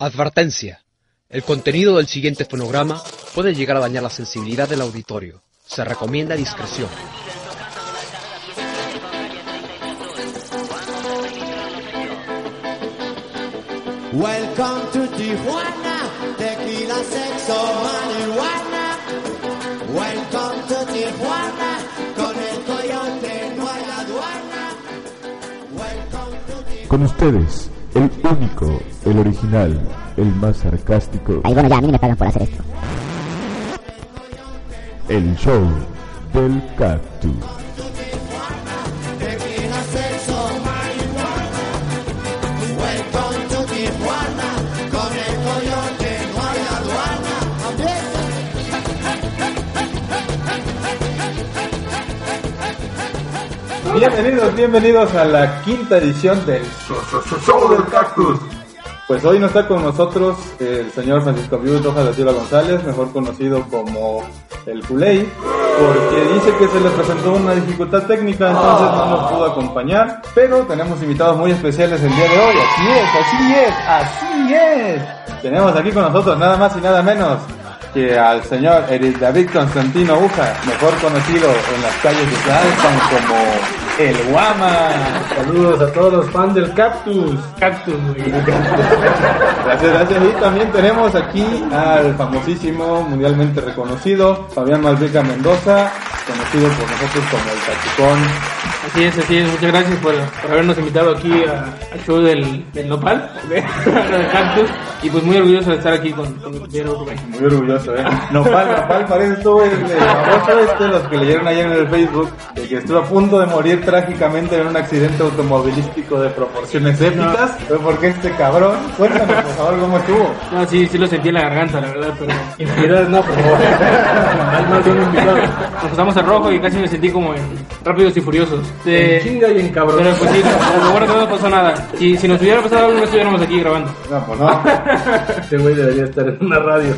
Advertencia. El contenido del siguiente fonograma puede llegar a dañar la sensibilidad del auditorio. Se recomienda discreción. Welcome to Tijuana, tequila, sexo, marihuana. Welcome to Tijuana, con el coyote no hay aduana. Welcome to Tijuana. Con ustedes, el único, el original, el más sarcástico, Ahí bueno, ya, a mí me pagan por hacer esto. el show del cactus. Bienvenidos, bienvenidos a la quinta edición del Show, del Cactus. Pues hoy no está con nosotros el señor Francisco Viud Rojas de Silva González, mejor conocido como el Culey, porque dice que se le presentó una dificultad técnica, entonces no nos pudo acompañar, pero tenemos invitados muy especiales el día de hoy, así es, así es, así es. Tenemos aquí con nosotros nada más y nada menos que al señor Eric David Constantino Uja, mejor conocido en las calles de Tlalpan como el Guama. Saludos a todos los fans del Cactus. Cactus, güey. Gracias, gracias. Y también tenemos aquí al famosísimo, mundialmente reconocido, Fabián Malvica Mendoza, conocido por nosotros como el Cachicón. Así es, así es. Muchas gracias por, por habernos invitado aquí a- al show del, del Nopal, ¿ok? del Cactus. Y pues muy orgulloso de estar aquí con, con mi compañero. Muy orgulloso, ¿eh? Nopal, Nopal parece todo el, el famoso este, los que leyeron ayer en el Facebook, de que estuvo a punto de morir trágicamente en un accidente automovilístico de proporciones épicas. Fue porque este cabrón, cuéntanos por favor cómo estuvo. No, sí, sí lo sentí en la garganta, la verdad, pero... Infinidades no, por favor. Más invitado. Nos pasamos a rojo y casi me sentí como en Rápidos y Furiosos. De- Chinga y en cabrón. Pero pues sí, no, lo bueno que no nos pasó nada. Si, si nos hubiera pasado algo, no estuviéramos aquí grabando. No, pues no. Este güey debería estar en una radio.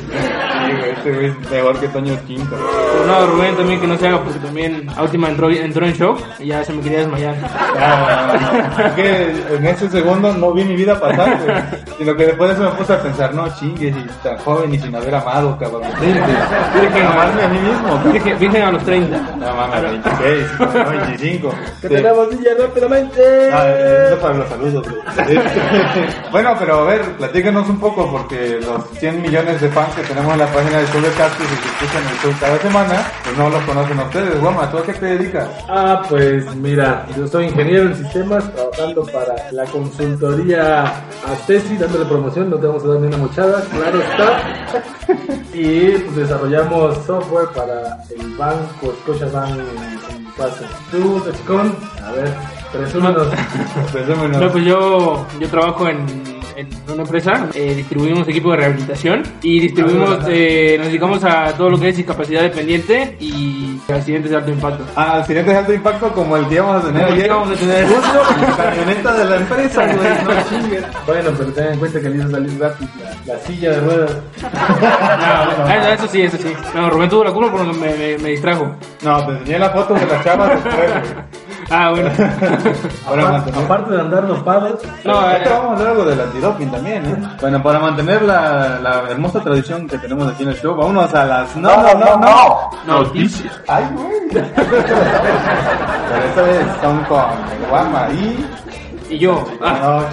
Güey, este güey es mejor que Toño Quinto. Pero no, Rubén también que no se haga porque también a última entró, entró en shock y ya se me quería desmayar. Ah, es que en ese segundo no vi mi vida pasar, güey. Sino que después de eso me puse a pensar, no chingues, y tan joven y sin haber amado, cabrón. Virgen, amarme a mí mismo. Virgen, virgen a los 30. No mames, 26, no 25. Que Sí. tenemos niña rápidamente. Ah, eso para los saludos, güey. bueno, pero a ver, platícanos un poco, porque los 100 millones de fans que tenemos en la página de Show de Cactus y que escuchan el show cada semana, pues no los conocen a ustedes. Guama, ¿tú a qué te dedicas? Ah, pues mira, yo soy ingeniero en sistemas trabajando para la consultoría Astesi, dándole promoción, no te vamos a dar ni una mochada, claro está. y pues desarrollamos software para el banco Scotiabank en, en Paso. Tú, Tachicón, a ver, presúmenos. Presúmenos. No, pues yo, yo trabajo en, en una empresa, eh, distribuimos equipo de rehabilitación y distribuimos, eh, nos dedicamos a todo lo que es discapacidad dependiente y accidentes de alto impacto. Ah, accidentes de alto impacto como el que íbamos a tener ayer. íbamos a tener. Justo la camioneta de la empresa, güey. No chingues. Bueno, pero ten en cuenta que le hizo salir rápido la, la silla de ruedas. No, eso, eso sí, eso sí. No, Rubén tuvo la culpa porque me, me, me distrajo. No, te enseñé la foto de las chavas después, güey. Ah, bueno. Para Apar- mantener... aparte de andar dopados, No, Ahorita eh, vamos a hacer algo del antidoping también, ¿eh? Bueno, para mantener la, la hermosa tradición que tenemos aquí en el show, vámonos a las... No, no, no, no. noticias. Ay, güey. Pero esta vez son con Guama y... Y yo. Ah,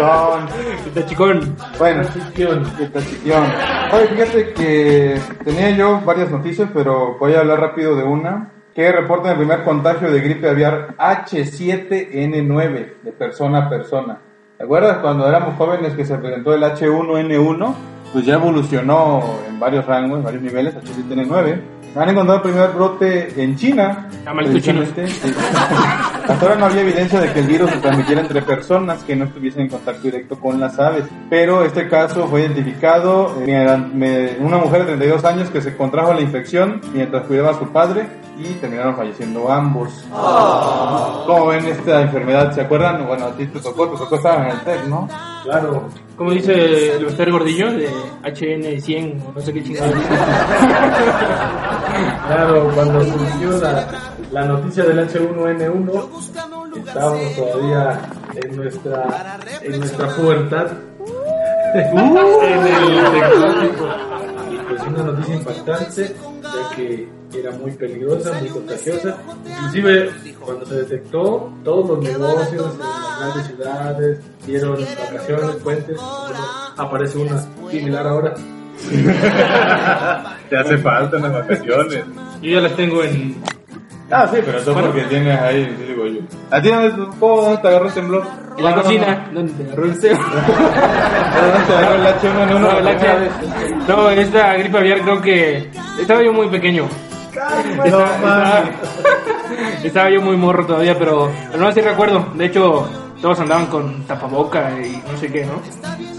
No, chicón. Bueno, chiquión. Chiquión. Oye, fíjate que tenía yo varias noticias, pero voy a hablar rápido de una. Que reporta el primer contagio de gripe aviar H7N9 de persona a persona. ¿Te acuerdas cuando éramos jóvenes que se presentó el H1N1? Pues ya evolucionó en varios rangos, en varios niveles, H7N9. Han encontrado el primer brote en China. Precisamente. Hasta ahora no había evidencia de que el virus se transmitiera entre personas que no estuviesen en contacto directo con las aves. Pero este caso fue identificado en una mujer de 32 años que se contrajo la infección mientras cuidaba a su padre y terminaron falleciendo ambos. ¿Cómo ven esta enfermedad? ¿Se acuerdan? Bueno, a ti te tocó, te tocó estar en el TEC, ¿no? Claro. Como dice el Bester Gordillo de HN100 o no sé qué chingada. Claro, cuando surgió la, la noticia del H1N1, estábamos todavía en nuestra, en nuestra pubertad. en el tecnológico. Y pues una noticia impactante, ya que era muy peligrosa, muy contagiosa. Inclusive cuando se detectó, todos los negocios en las grandes ciudades dieron vacaciones, puentes. Aparece una similar ahora. Te hace falta unas vacaciones. Yo ya las tengo en. Ah, sí, pero eso Bueno. porque tienes ahí, sí digo yo. ¿A ti dónde, te agarró el temblor? En la cocina, ¿dónde te agarró el cebo? ¿Dónde te agarró el H1N1? No, H- primera vez? no, esta gripe aviar creo que estaba yo muy pequeño. No Estaba, mames. estaba yo muy morro todavía, pero, pero no sí recuerdo. De hecho, todos andaban con tapaboca y no sé qué, ¿no?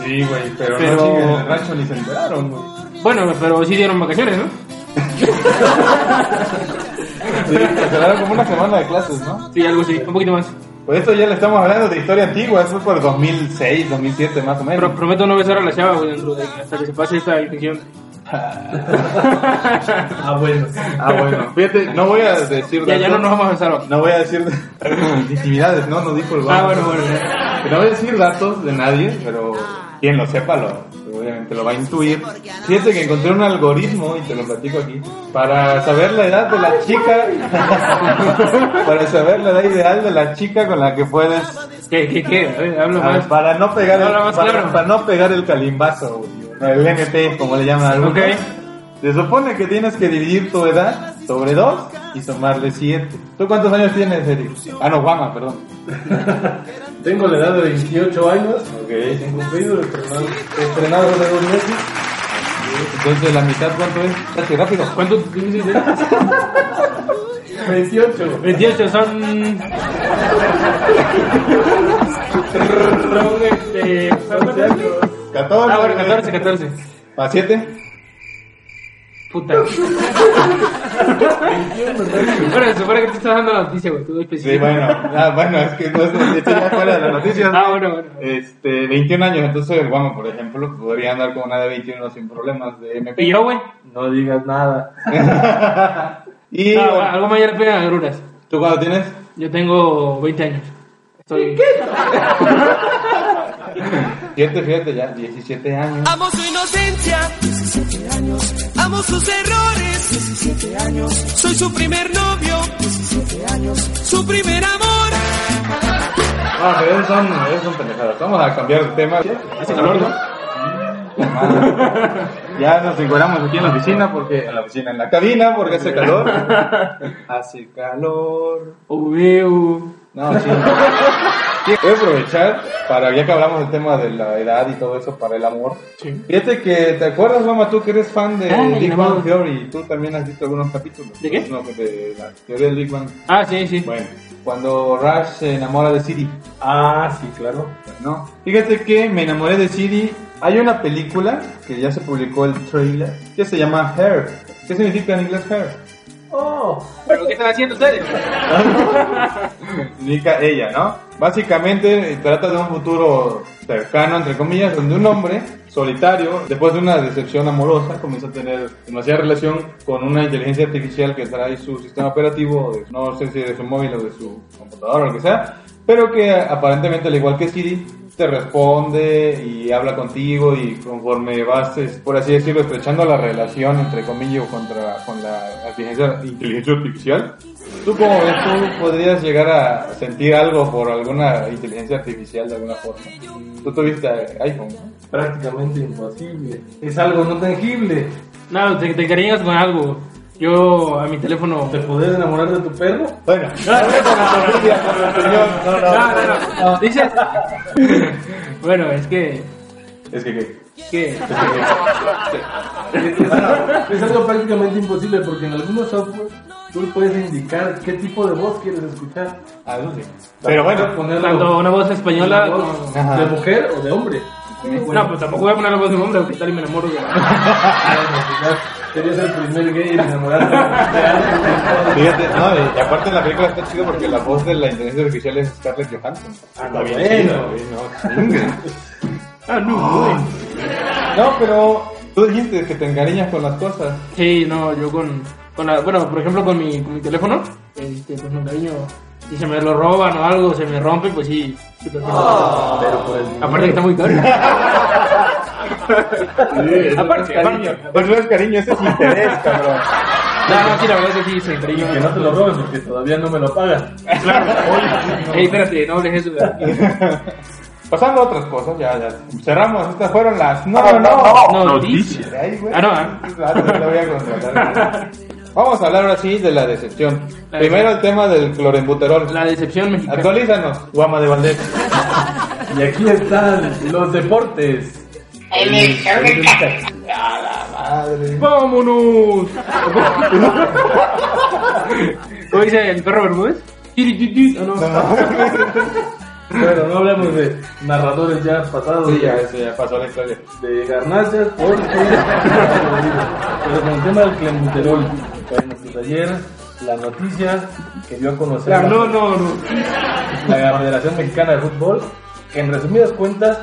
Sí, güey, pero, Pero- no en el rancho ni se enteraron, güey. Bueno, pero sí dieron vacaciones, ¿no? Sí, cancelaron como una semana de clases, ¿no? Sí, algo así, un poquito más. Pues esto ya le estamos hablando de historia antigua, eso fue por 2006, 2007 más o menos. Pero prometo no besar a la chava, güey, dentro de hasta que se pase esta infección. Ah, bueno. Ah, bueno, fíjate, no voy a decir Ya, ya no datos- nos vamos a besar. No voy a decir intimidades, ¿no? No dijo el Ah, guapo. bueno, bueno. No voy a decir datos de nadie, pero quien lo sepa lo, obviamente lo va a intuir. Fíjate que encontré un algoritmo, y te lo platico aquí, para saber la edad de la chica, para saber la edad ideal de la chica con la que puedes, ¿Qué, qué, qué? Ah, más. para no pegar el, para, para no pegar el calimbazo, güey, el MP, como le llaman algunos. Ok. Se supone que tienes que dividir tu edad sobre 2 y sumarle 7. ¿Tú cuántos años tienes, Eric? Ah, no, Guama, perdón. Tengo la edad de 28 años. Ok. Recién cumplido, estrenado, estrenado hace dos meses. Entonces, ¿la mitad cuánto es? Casi rápido. ¿Cuánto tienes de edad? 28. 28 son. son este. 11 años. 14. Ah, bueno, 14, 14. ¿Para 7? Puta. bueno, se supone que te estás dando la noticia, güey. Tú. Sí, bueno. Ah, bueno, es que no es noticia ya fuera de las noticias. Ah, bueno, bueno. Este, 21 años, entonces Guama, por ejemplo, podría andar con una de 21 sin problemas de MP. ¿Y yo, güey? No digas nada. y Ah, bueno, algo mañana pegan agruras. ¿tú cuándo tienes? Yo tengo 20 años. Estoy. 7, fíjate ya, 17 años. Amo su inocencia, 17 años. Amo sus errores, 17 años. Soy su primer novio, 17 años. Su primer amor. Ah, pero esos son, esos son pendejadas. Vamos a cambiar de tema. Hace calor, ¿no? Ya nos encuadramos aquí en la oficina porque en la oficina, en la cabina porque hace calor. hace calor. Veo. No, sí. A aprovechar para ya que hablamos del tema de la edad y todo eso para el amor. Sí. Fíjate que te acuerdas, mamá, tú que eres fan de Ah, Big. Bang Theory, tú también has visto algunos capítulos. ¿De qué? No, de la teoría del Big Bang. Ah, sí, sí. Bueno, cuando Rush se enamora de Siri. Ah, sí, claro. ¿no? Fíjate que me enamoré de Siri. Hay una película que ya se publicó el trailer que se llama Hair. ¿Qué significa en inglés Hair? Oh, ¿Pero qué están haciendo ustedes? Significa ella, ¿no? Básicamente eh, trata de un futuro cercano, entre comillas, donde un hombre solitario, después de una decepción amorosa, comienza a tener demasiada relación con una inteligencia artificial que trae su sistema operativo, no sé si de su móvil o de su computadora o lo que sea, pero que aparentemente, al igual que Siri, te responde y habla contigo y conforme vas, por así decirlo, estrechando la relación, entre comillas, contra, con la inteligencia artificial, ¿Tú cómo ves? ¿Tú podrías llegar a sentir algo por alguna inteligencia artificial de alguna forma? Tú tuviste iPhone, ¿no? prácticamente imposible. Es algo no tangible. No, te, te cariñas con algo. Yo a mi teléfono. ¿Te podés enamorar de tu perro? Bueno, no, no, No, no, no. Dices. bueno, es que. Es que, ¿qué? es- es algo prácticamente imposible porque en algunos software tú puedes indicar qué tipo de voz quieres escuchar. Ah, no sé. Pero bueno, ponerlo tanto una voz española una voz como. De mujer o de hombre. No, pues tampoco voy a poner la voz de un hombre, porque tal y me enamoro de. Serías el primer gay en fíjate, no, y aparte en la película está chido porque la voz de la inteligencia artificial es Scarlett Johansson. Ah, Está no, bien güey, no. Ah, no. No, pero tú dijiste que te encariñas con las cosas. Sí, no, yo con. Con la, bueno, por ejemplo, con mi, con mi teléfono, este, pues me cariño. Si se me lo roban o algo, se me rompe, pues sí. sí prefiero- Pero por el Aparte que está muy caro. Aparte, aparte. Pues no es cariño, ese es interés, cabrón. No, no, sí, la verdad es que sí, se Que estrelló. no te lo robes porque todavía no me lo pagan. Ey, espérate, no hables eso. Pasando a otras cosas, ya, ya. Cerramos, estas fueron las. No, no, no. No, Noticias. noticias. Ahí, güey. Ah, no, ah. Ah, no, te voy a contratar. Vamos a hablar ahora sí de la decepción. La Primero el tema del clorenbuterol. La decepción mexicana. Actualízanos, Guama de Valdés. Y aquí están los deportes. Madre. ¡Vámonos! ¿Cómo dice el perro Bermúdez? Ah, no. Bueno, no hablemos de narradores ya pasados. Sí, ya, eso ya pasó la historia. de garnachas porque pero con el tema del clenbuterol bueno pues ayer la noticia que dio a conocer la, no, no, no. la Federación Mexicana de Fútbol que en resumidas cuentas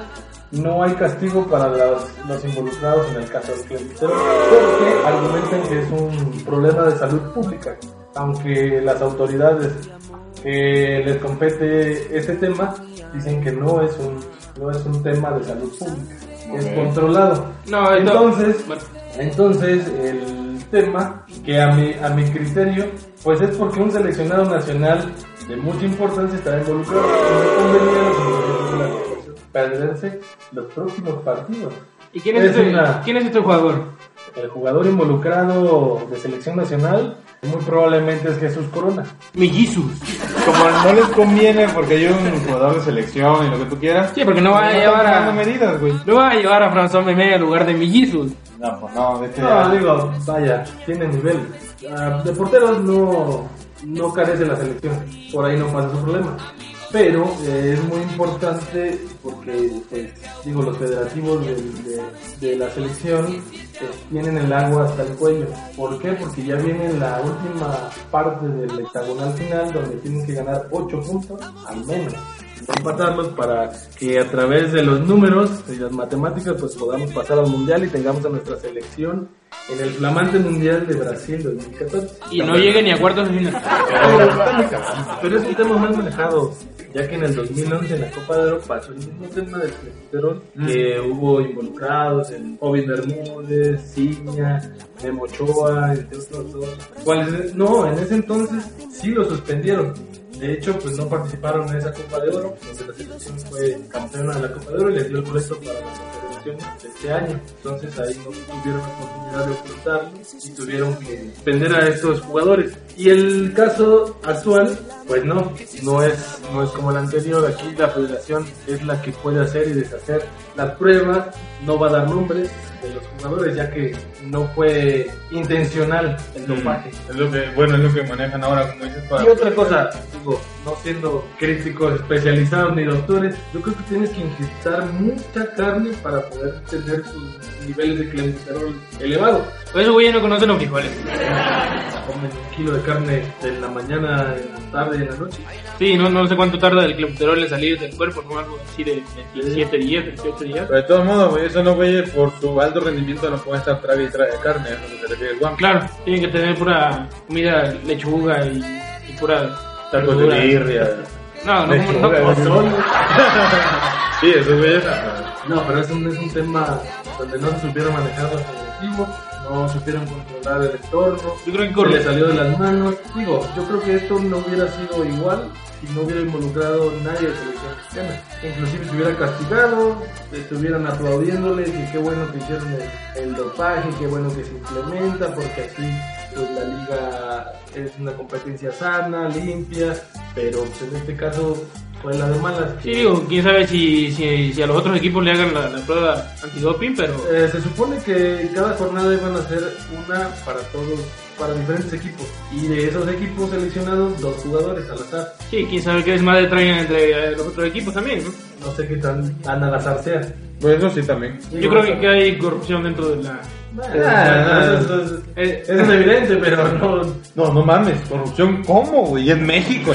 no hay castigo para los, los involucrados en el caso del clenbuterol porque argumentan que es un problema de salud pública aunque las autoridades que les compete este tema dicen que no es un no es un tema de salud pública es controlado No, entonces Bueno. entonces el tema que a mi a mi criterio pues es porque un seleccionado nacional de mucha importancia está involucrado y no convenía a los intereses de la población perderse los próximos partidos ¿Y quién es, Es este, una- quién es este jugador? el jugador involucrado de selección nacional muy probablemente es Jesús Corona Mellizos. Como no les conviene porque hay un jugador de selección y lo que tú quieras. Sí, porque no va a llevar a... medidas, güey. No va a llevar a François Memé en lugar de Mellizos. No, pues no, este No, digo, vaya, tiene nivel. Ah, de porteros no, no carece la selección, por ahí no pasa su problema. Pero eh, es muy importante porque, pues, digo, los federativos de, de- de la selección eh, tienen el agua hasta el cuello. ¿Por qué? Porque ya viene la última parte del hexagonal final donde tienen que ganar 8 puntos al menos. No empatarlos para que a través de los números y las matemáticas pues podamos pasar al mundial y tengamos a nuestra selección en el flamante mundial de Brasil 2014. Y no llegue ni a cuartos de final. Pero es un tema más manejado, ya que en el 2011 en la Copa de Oro pasó el mismo tema del colesterol, que hubo involucrados en Ovid Bermúdez, Ciña, Memo Ochoa, entre otros dos. ¿Cuáles? No, en ese entonces sí lo suspendieron. De hecho, pues no participaron en esa Copa de Oro, donde la selección fue campeona de la Copa de Oro y les dio el boleto para la Confederación de este año. Entonces ahí no tuvieron la oportunidad de ocultarlo y tuvieron que vender a estos jugadores. Y el caso actual, pues no, no es, no es como el anterior. Aquí la federación es la que puede hacer y deshacer la prueba. No va a dar nombres de los jugadores, ya que no fue intencional el dopaje. Es lo que, bueno, es lo que manejan ahora, como dices, para... Y otra cosa, digo, no siendo críticos especializados ni doctores, yo creo que tienes que inyectar mucha carne para poder tener tus niveles de colesterol elevados. Por eso, güey, ya no conocen los frijoles. Comen un kilo de carne en la mañana, en la tarde en la noche. Sí, no, no sé cuánto tarda el clenbuterol en salir del cuerpo, ¿no? Algo así de 27 días, 28 días. Pero de todos modos, güey, eso no, güey, por su alto rendimiento no puede estar trague y trague carne, es lo que se refiere el guam. Claro, tienen que tener pura comida, lechuga y, y pura... Tacos de birria. No, no, como, no, Lechuga, como- pozole. Sí, eso, güey, es... No, pero es un, es un tema donde no se supieron manejar los objetivos, no supieron controlar el entorno, Yo creo que con le salió de las manos. Digo, yo creo que esto no hubiera sido igual si no hubiera involucrado nadie de selección mexicana. Inclusive se hubiera castigado, estuvieran aplaudiéndole y qué bueno que hicieron el, el dopaje, qué bueno que se implementa, porque así pues, la liga es una competencia sana, limpia, pero pues, en este caso fue la de malas. Sí, digo, quién sabe si, si, si a los otros equipos le hagan la, la prueba antidoping, pero Eh, se supone que cada jornada iban a ser una para todos, para diferentes equipos. Y de esos equipos seleccionados, dos jugadores al azar. sí, quién sabe qué desmadre traen entre eh, los otros equipos también, ¿no? No sé qué tan, tan al azar sea. Pues eso sí también. Yo creo que, que hay corrupción dentro de la... Ah, eso, eso es- eso es evidente, pero no. No, no mames, corrupción, ¿cómo, güey? En México.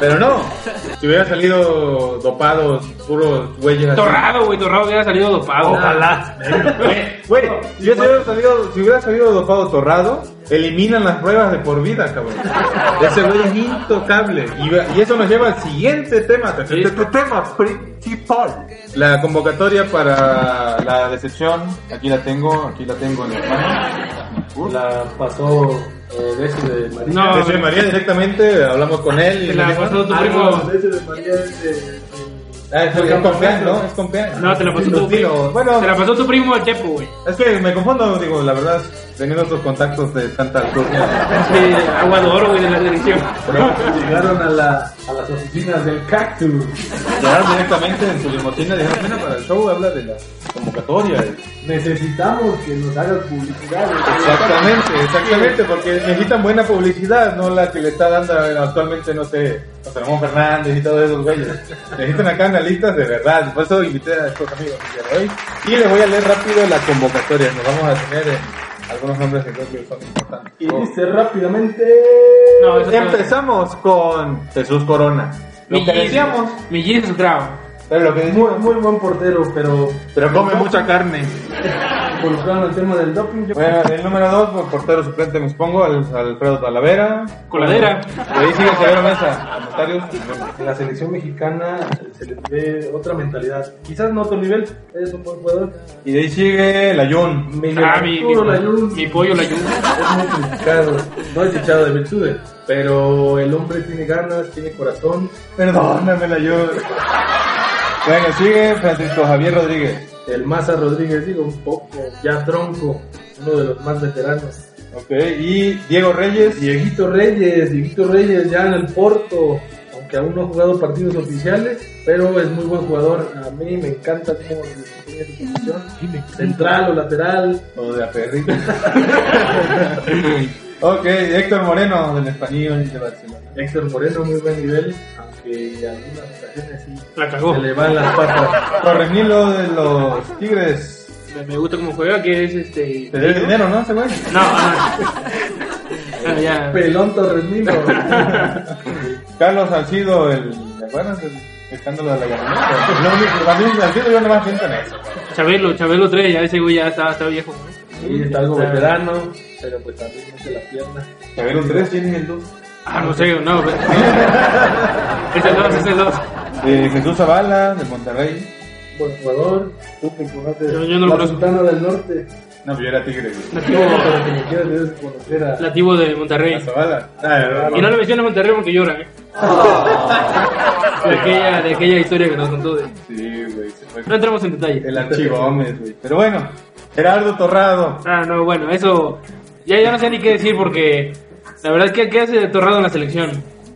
Pero no, si hubiera salido dopados, puros güeyes así. Torrado, güey, Torrado hubiera salido dopado. Ojalá. Güey, si hubiera salido, si hubiera salido dopado torrado, eliminan las pruebas de por vida, cabrón. Ese güey es intocable. Y, y eso nos lleva al siguiente tema. Este tema principal. La convocatoria para la decepción. Aquí la tengo, aquí la tengo en mi mano. La pasó eh, Desi de María. No, Desde María directamente, hablamos con él y la dijo- pasó tu Ah, primo. no, Desi de María es de- Ah, es, es con Pean, ¿no? Es con Pean. No, te la pasó Sí, tu sí, primo. Bueno, Te la pasó tu primo el Chepo, güey. es que me confundo, digo, la verdad, teniendo otros contactos de tanta altura. Sí, agua de oro, güey, de la dirección. Llegaron a, la, a las oficinas del Cactus. Llegaron directamente en su limusina y dijeron, mira, para el show habla de la convocatoria. Necesitamos que nos hagas publicidad. Exactamente, exactamente, porque necesitan buena publicidad, no la que le está dando actualmente, no sé, José Ramón Fernández y todos esos güeyes. Necesitan acá analistas de verdad, por eso invité a estos amigos de. Y les voy a leer rápido la convocatoria, nos vamos a tener en algunos nombres que creo que son importantes. Y dice rápidamente. No, Empezamos con Jesús Corona. Lo que decíamos, Mi Jesus Grau. pero lo que Muy, muy buen portero, pero. pero come mucha carne. Involucrado en el tema del doping. Yo Bueno, el número 2, portero suplente me expongo, al Alfredo Talavera. Coladera. Y ahí sigue Severo Mesa. En la selección mexicana se le ve otra mentalidad. Quizás no otro nivel, es un buen jugador. Y de ahí sigue Layun. Ah, mi, mi, mi pollo Layún. es muy criticado, no es echado de virtudes, pero el hombre tiene ganas, tiene corazón. Perdóname, Layun. Bueno, sigue Francisco Javier Rodríguez. El Maza Rodríguez, digo, un poco ya tronco, uno de los más veteranos. Ok, y Diego Reyes. Dieguito Reyes, Dieguito Reyes ya en el Porto, aunque aún no ha jugado partidos oficiales, pero es muy buen jugador. A mí me encanta cómo tiene su posición, central o lateral. O de la ok, Héctor Moreno del Español de Barcelona. Héctor Moreno, muy buen nivel, aunque en algunas ocasiones sí La cagó. se le van las patas. Correnilo de los Tigres. Me, gusta cómo juega, que es este. Te debe dinero, ¿no? Ese güey. No, no. Bueno, ya. Pelón Torresmino. Carlos Salcido, el. ¿Te acuerdas del escándalo de la llamada? Lo único, a mí Salcido yo nomás pienso en eso. Chabelo, Chabelo 3, ya ese güey ya está, está viejo. Sí, está algo veterano, pero pues también mete la pierna. Un 3, ¿quién es el 2? Ah, no sé, no. pues. es el 2, es el 2. Eh, Jesús Zavala, de Monterrey. Buen jugador, tú que conoces Yo- yo no lo la conozco. Sultana del Norte. No, yo era Tigre. güey. Nativo, que me quieras debes conocer a... nativo de Monterrey. ¿La Zavala? Ah, Y no le menciono Monterrey porque llora, ¿eh? De aquella, de aquella historia que nos contó. De... Sí, güey. se fue. No entramos en detalle. El archivo Gómez, güey. Pero bueno, Gerardo Torrado. Ah, no, bueno, eso. Ya, ya no sé ni qué decir porque. La verdad es que ¿qué hace Torrado en la selección?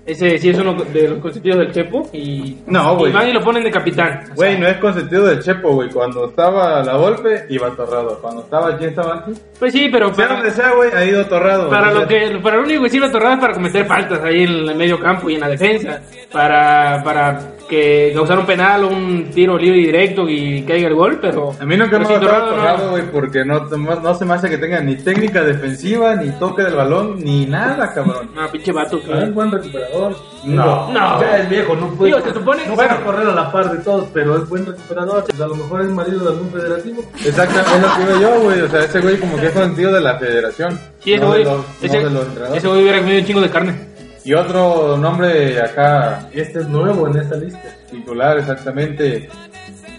Ese sí es uno de los consentidos del Chepo y. No, güey. Y van y lo ponen de capitán. O sea, Güey, no es consentido del Chepo, güey. Cuando estaba la golpe, iba Torrado. Cuando estaba, ¿quién estaba antes? Pues sí, pero. Sea Para, donde sea, güey, ha ido Torrado. para lo que para lo único que sirve Torrado es para cometer faltas ahí en el medio campo y en la defensa. Para, para que causar un penal o un tiro libre y directo y caiga el gol, pero. A mí nunca pero me ha Torrado no- güey, porque no, no, no se me hace que tenga ni técnica defensiva, ni toque del balón, ni nada, cabrón. No, pinche vato. buen recuperador. No. No. Ya es viejo, no puede. Digo, se supone- No puede correr a la par de todos, pero es buen recuperador. Pues a lo mejor es marido de algún federativo. Exactamente, es lo que digo yo, güey. O sea, ese güey como que es consentido de la federación. Sí, ese no güey. de los, ese, no de los entrenadores. ese güey hubiera comido un chingo de carne. Y otro nombre acá Este es nuevo en esta lista. titular, exactamente.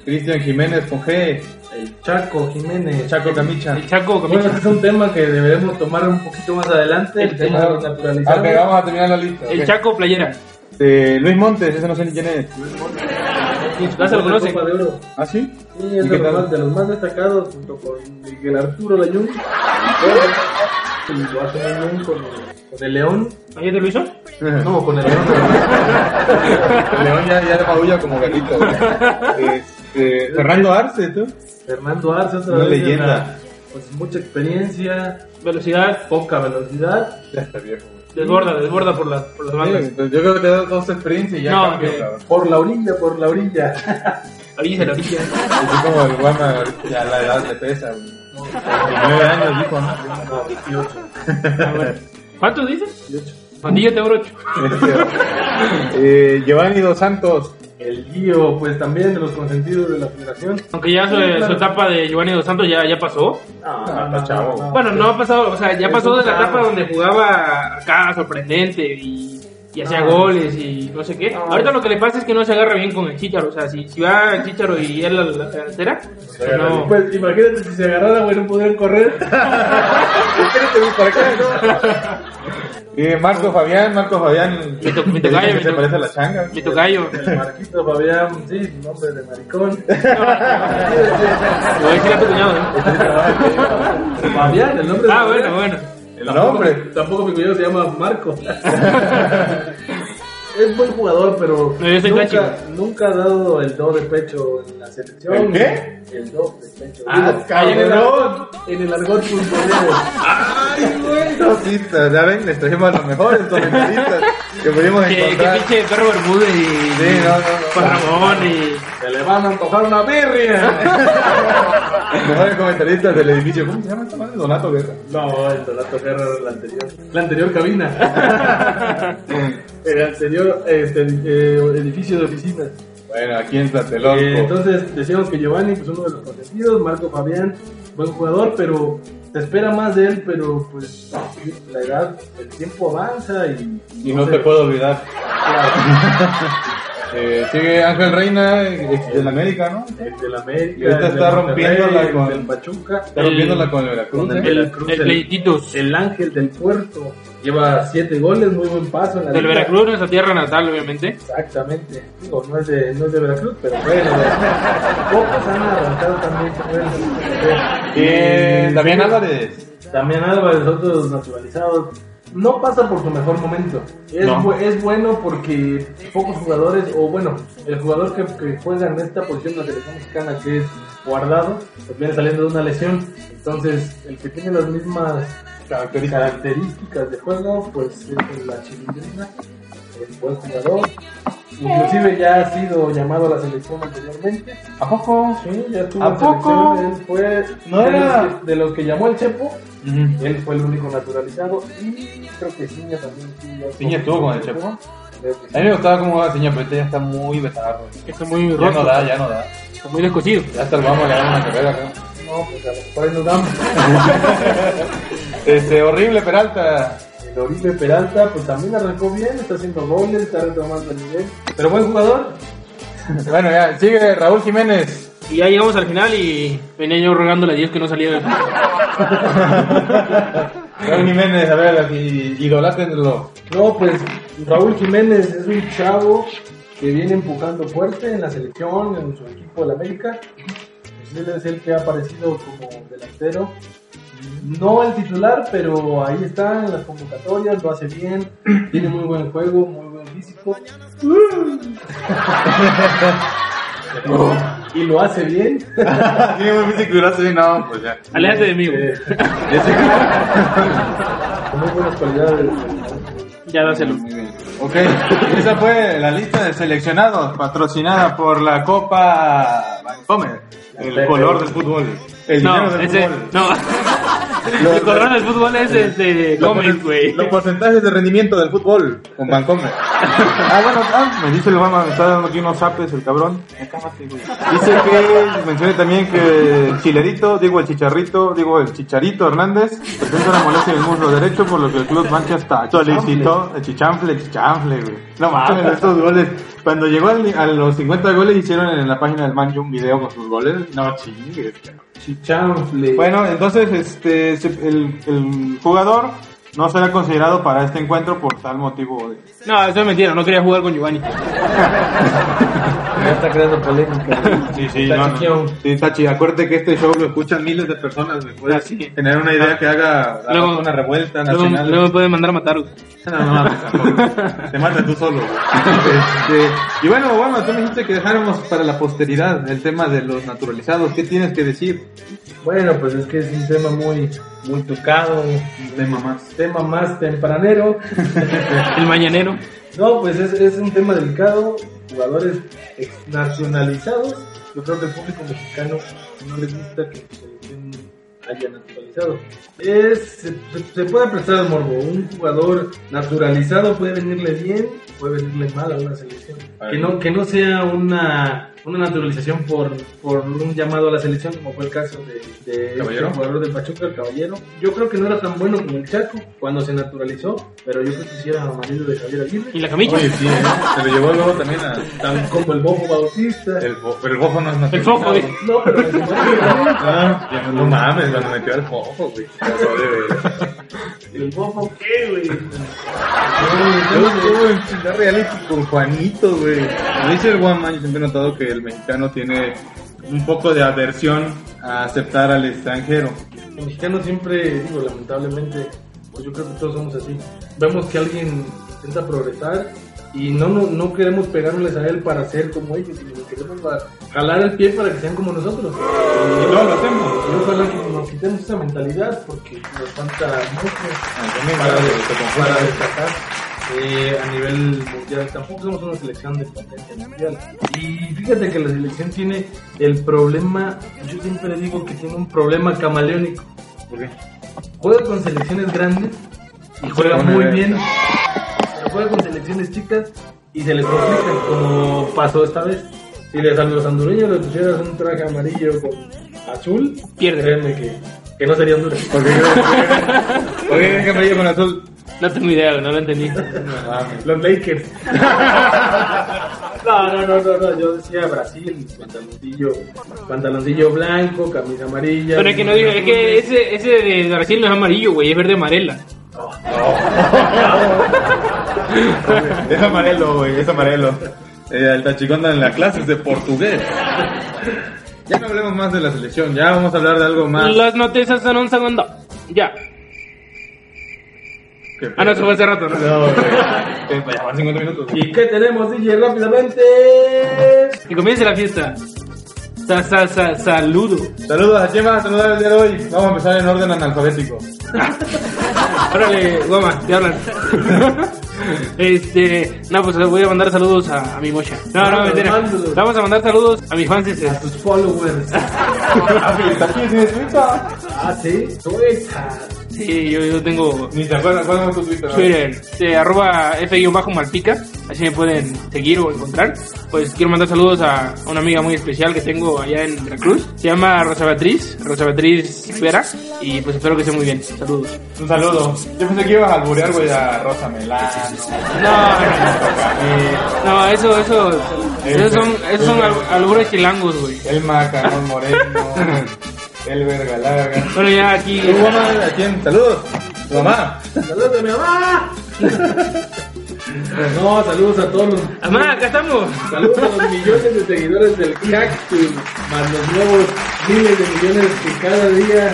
Cristian Jiménez con G. El Chaco Jiménez. Chaco Camicha. El Chaco Bueno, Camicha. este es un tema que deberemos tomar un poquito más adelante. El, El- tema de los Ah, naturalizados. ok, vamos a terminar la lista. El. Chaco Playera. De Luis Montes, ese no sé ni quién es. Su casa lo. Copa de Oro. ¿Ah, sí? Sí, ¿Y es de los, más, de los más destacados junto con Miguel Arturo Layún. Y lo hace muy bien con, con el León. ¿Ayer te lo hizo? No, con el León. El león ya, ya maulla como gatito. Este, Fernando Arce, ¿tú? Fernando Arce, otra Una vez. en leyenda. la- pues mucha experiencia, Velocidad. poca velocidad. Ya está viejo. Desborda, desborda por, la, por las bandas. Sí, yo creo que te da dos experiencias y ya No, cambió, que- cabrón. Por la orilla, por la orilla. Avisa la orilla. Así como el Guama, ya la edad le pesa, güey. 19 años dijo, ¿no? No, 18. Ah, bueno. ¿Cuántos dices? Pandilla te abrocho. Este, eh, Giovanni Dos Santos, El Gio, pues también de los consentidos de la federación. Aunque ya su, su etapa de Giovanni Dos Santos ya, ya pasó. No, no, chavo. Bueno, no ha pasado, o sea, ya Es pasó de la chavo. etapa donde jugaba acá sorprendente y, y hacía goles y no sé qué. Ahorita lo que le pasa es que no se agarra bien con el Chicharo. O sea, si, si va el Chicharo y él a la la delantera, pues no. Pues imagínate si se agarrara, güey, no podrían correr. Para acá, ¿no? Y Marco Fabián, Marco Fabián. Mi to- mi tocayo, mi se parece a la changa. Mi tocayo. El Marquito Fabián, sí, nombre de maricón. Lo voy a decir a tu cuñado, ¿eh? Fabián, el nombre de Ah, bueno, bueno. El Tampoco- nombre. Tampoco mi cuñado se llama Marco. es buen jugador, pero No, yo soy nunca, nunca ha dado el do de pecho en la selección. ¿El qué? El do de pecho. Ah, Digo, cabrón. en el argot, en el argot futbolero. Ay, güey. No, sí, ya ven, les trajimos a los mejores comentaristas que pudimos Que, que encontrar. pinche perro Bermúdez y. Sí, no, no, no. Ramón y. Se le van a antojar una birria. Mejores comentaristas del edificio. ¿Cómo se llama esta madre? Donato Guerra. No, el Donato Guerra era la anterior. La anterior cabina. el anterior este, eh, edificio de oficinas. Bueno, aquí en Tlatelolco. Eh, entonces decíamos que Giovanni, pues uno de los consentidos, Marco Fabián, buen jugador, pero se espera más de él, pero pues la edad, el tiempo avanza y... y no te puedo olvidar. claro, Eh, sigue Ángel Reina, ex del América, ¿no? el del América, Y ahorita el está rompiéndola el con- del Pachuca, Está rompiéndola con el Veracruz. con ¿eh? el El, Veracruz, el el- Pleititos. el Ángel del Puerto, lleva siete goles, muy buen paso en la Del liga. Veracruz, nuestra tierra natal, obviamente. Exactamente. Digo, no es de, no es de Veracruz, pero bueno, pocos han arrancado también. Eh, Damián Álvarez. Damián Álvarez, otros naturalizados. No pasa por su mejor momento. Es, No. bu- es bueno porque pocos jugadores, o bueno, el jugador que, que juega en esta posición de la selección mexicana, que es guardado, pues viene saliendo de una lesión. Entonces, el que tiene las mismas características de juego, pues es la chilindrina, es buen jugador. Inclusive ya ha sido llamado a la selección anteriormente. ¿A poco? Sí, ya estuvo ¿A poco? selección. Él fue No de, era- los que, de los que llamó el Chepo. Él fue el único naturalizado. Y creo que Ciña también. ya Ciña estuvo con el Chepo. A mí me gustaba cómo jugaba Ciña, pero este ya está muy betardo. Está muy Ya roto. no da, ya no da. Está muy descosido. Ya hasta el vamos a le damos una carrera, creo. No, pues a lo mejor ahí nos damos. Este, horrible Peralta. El Oribe Peralta, pues también arrancó bien, está haciendo goles, está retomando el nivel. Pero buen jugador. Bueno, ya, sigue Raúl Jiménez. Y ya llegamos al final y venía yo rogándole a Dios que no saliera del Raúl Jiménez, a ver, así, idolátenlo. No, pues Raúl Jiménez es un chavo que viene empujando fuerte en la selección, en su equipo de la América. Él es el que ha aparecido como delantero. No el titular, pero ahí está en las convocatorias, lo hace bien, tiene muy buen juego, muy buen físico. y lo hace bien. Tiene muy físico y lo hace bien, no, pues ya. Aléjate de mí, güey. Eh, con muy buenas cualidades. Ya dáselo. Muy bien. Ok, esa fue la lista de seleccionados patrocinada por la Copa Vancomer, el color del fútbol. El No, dinero del ese. fútbol. No. El color del fútbol es de Los cómics, porcent- güey. Los porcentajes de rendimiento del fútbol con Vancomer. ah, bueno, ah, me dice el Obama, me está dando aquí unos zapes el cabrón. Güey. Dice que mencione también que el chilerito, digo el chicharrito, digo el chicharito Hernández, presenta una molestia en el muslo derecho, por lo que el club Manchester solicitó el chichanfle, el chichanfle, güey. No mames, estos goles. Cuando llegó al- a los 50 goles hicieron en la página del Mancho un video con sus goles. No chingues, cabrón. Chichanfle. Bueno, entonces este el, el jugador no será considerado para este encuentro por tal motivo de... No, eso es mentira, no quería jugar con Giovanni. Ya está creando polémica. Sí, sí, Está no. Sí, Tachi, acuérdate que este show lo escuchan miles de personas, güey. Puedes sí. tener una idea que haga Luego- una revuelta Luego, nacional. luego me pueden mandar a matar. No, no, no. Te matas tú solo. Este, y bueno, bueno, tú me dijiste que dejáramos para la posteridad el tema de los naturalizados. ¿Qué tienes que decir? Bueno, pues es que es un tema muy, muy tocado, Un tema más. tema más tempranero. El mañanero. No, pues es, es un tema delicado. Jugadores nacionalizados. Yo creo que el público mexicano no le gusta que su selección haya naturalizado. Es, se, se- puede prestar al morbo. Un jugador naturalizado puede venirle bien, puede venirle mal a una selección. que no, que no sea una, una naturalización por, por un llamado a la selección, como fue el caso de, de ¿Caballero? este jugador del Pachuca, el Caballero. Yo creo que no era tan bueno como el Chaco cuando se naturalizó, pero yo creo que sí era marido de Javier Aguirre. ¿Y la camilla? Oye, sí, ¿eh? se lo llevó luego también a... Tan como el Bofo Bautista. El, bo- pero el bofo no es más El foco, güey. No, pero me Ah, no mames, cuando metió al bofo, güey. ¿El Bofo qué, güey? Yo estuve en Ciudad Reality con Juanito, güey. Como dice el Guama, yo siempre he notado que el mexicano tiene un poco de aversión a aceptar al extranjero. El mexicano siempre, digo, lamentablemente, pues yo creo que todos somos así. Vemos que alguien intenta progresar y no, no, no queremos pegárnosles a él para ser como ellos, sino que queremos jalar el pie para que sean como nosotros. Y no lo hacemos. Y ojalá que nos quitemos esa mentalidad porque nos falta mucho También para, para, para destacar eh, a nivel mundial. Tampoco somos una selección de potencia mundial. Y fíjate que la selección tiene el problema, yo siempre digo que tiene un problema camaleónico. ¿Por qué? Juega con selecciones grandes y juega muy bien. Juega con selecciones chicas y se le complica, como pasó esta vez. Si les a los hondureños les pusieras un traje amarillo con azul, Pierde. créeme que, que no sería Honduras. ¿Por qué? ¿Por qué que amarillo con azul? No tengo idea, no lo entendí. No. Los Lakers. no, no, no, no, no, yo decía Brasil, pantaloncillo, pantaloncillo blanco, camisa amarilla. Pero es que no digo, es que ese, ese de Brasil no es amarillo, güey, es verde amarela. Es amarelo, güey, es amarelo. Eh, el tachiconda en la clase es de portugués. Ya no hablemos más de la selección, ya vamos a hablar de algo más. Las noticias son un segundo. Ya. Ah, no, eso fue hace rato, ¿no? No, güey. Que ya van 50 minutos. ¿Y qué tenemos, DJ? Rápidamente. Que comience la fiesta. Sa, sa, sa, saludo. Saludos, ¿a quién vas a saludar el día de hoy? Vamos a empezar en orden analfabético. Órale, goma, te hablan. Este, no, pues voy a mandar saludos a, a mi mocha. No, no, mentira. Vamos a mandar saludos a mis fans. este. A tus followers. Está aquí sin Twitter. ah, sí. Twitter. Sí, yo, yo tengo Ni se acuerdan, ¿cuál es tu Twitter? Twitter, arroba f-malpica, así me pueden seguir o encontrar. Pues quiero mandar saludos a una amiga muy especial que tengo allá en Veracruz. Se llama Rosa Beatriz, Rosa Beatriz Vera, y pues espero que esté muy bien. Saludos. Un saludo. Yo pensé que ibas a alburear, güey, a Rosa Melano. No, no, eso, eso, esos son, esos son al- albures chilangos, güey. El Macarón Moreno. El Verga Larga. Bueno, ya aquí, ¿Tu mamá? ¿A quién? Saludos. ¿Tu mamá? ¡Saludos a mi mamá! no, saludos a todos los. Amá, acá estamos. Saludos a los millones de seguidores del Cactus, más los nuevos miles de millones que cada día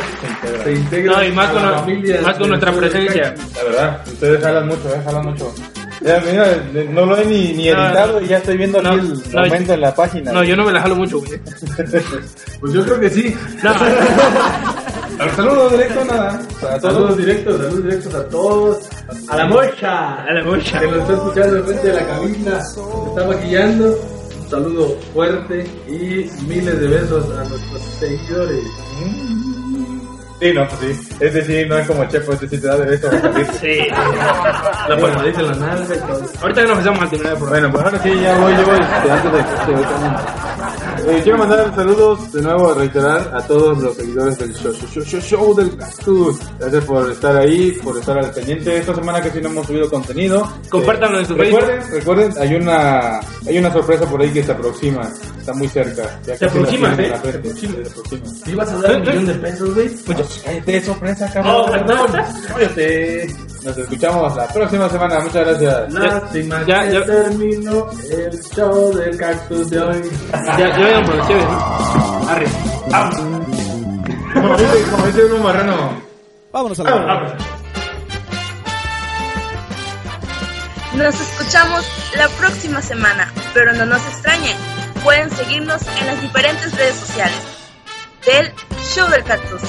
se integran No, y más a con, la familia más con nuestra presencia. La verdad, ustedes jalan mucho, eh, jalan mucho. Ya, mira, no lo he ni, ni No, editado no. y ya estoy viendo aquí No, el no, momento en la página. No, yo no me la jalo mucho, güey. Pues yo creo que sí. No, Saludos directo, nada. A Saludos todos. directos, saludos directos a todos. A la mocha. a la mocha. Que nos está escuchando enfrente de la cabina, se está maquillando. Un saludo fuerte y miles de besos a nuestros seguidores. Sí, no, pues sí. Es decir, no es como Chepo, este sí te da de beso. Sí. La palmadita en la nalga y todo. Ahorita que nos empezamos a terminar el programa. Bueno, pues ahora sí, ya voy yo este, antes de que se oigan. Eh, quiero mandar saludos de nuevo, reiterar a todos los seguidores del show, show, show, show, show del Cactus. Gracias por estar ahí, por estar al pendiente. Esta semana que sí no hemos subido contenido. Compártanlo en su recuerden, Recuerden, hay una, hay una sorpresa por ahí que se aproxima. Está muy cerca. Ya Se casi la aproxima, ¿eh? la frente. Sí, se aproxima. ¿Sí vas a dar un millón de pesos, güey? Cállate, sorpresa, Oh, cabrón. perdón. Cállate. Nos escuchamos la próxima semana. Muchas gracias. Lástima Ya, que ya. terminó el show del cactus de hoy. Ya, ya chéveres, ¿no? Arre. Como dice, como dice uno marrano. Vámonos a la Nos escuchamos la próxima semana, pero no nos extrañen. Pueden seguirnos en las diferentes redes sociales del Show del Cactus.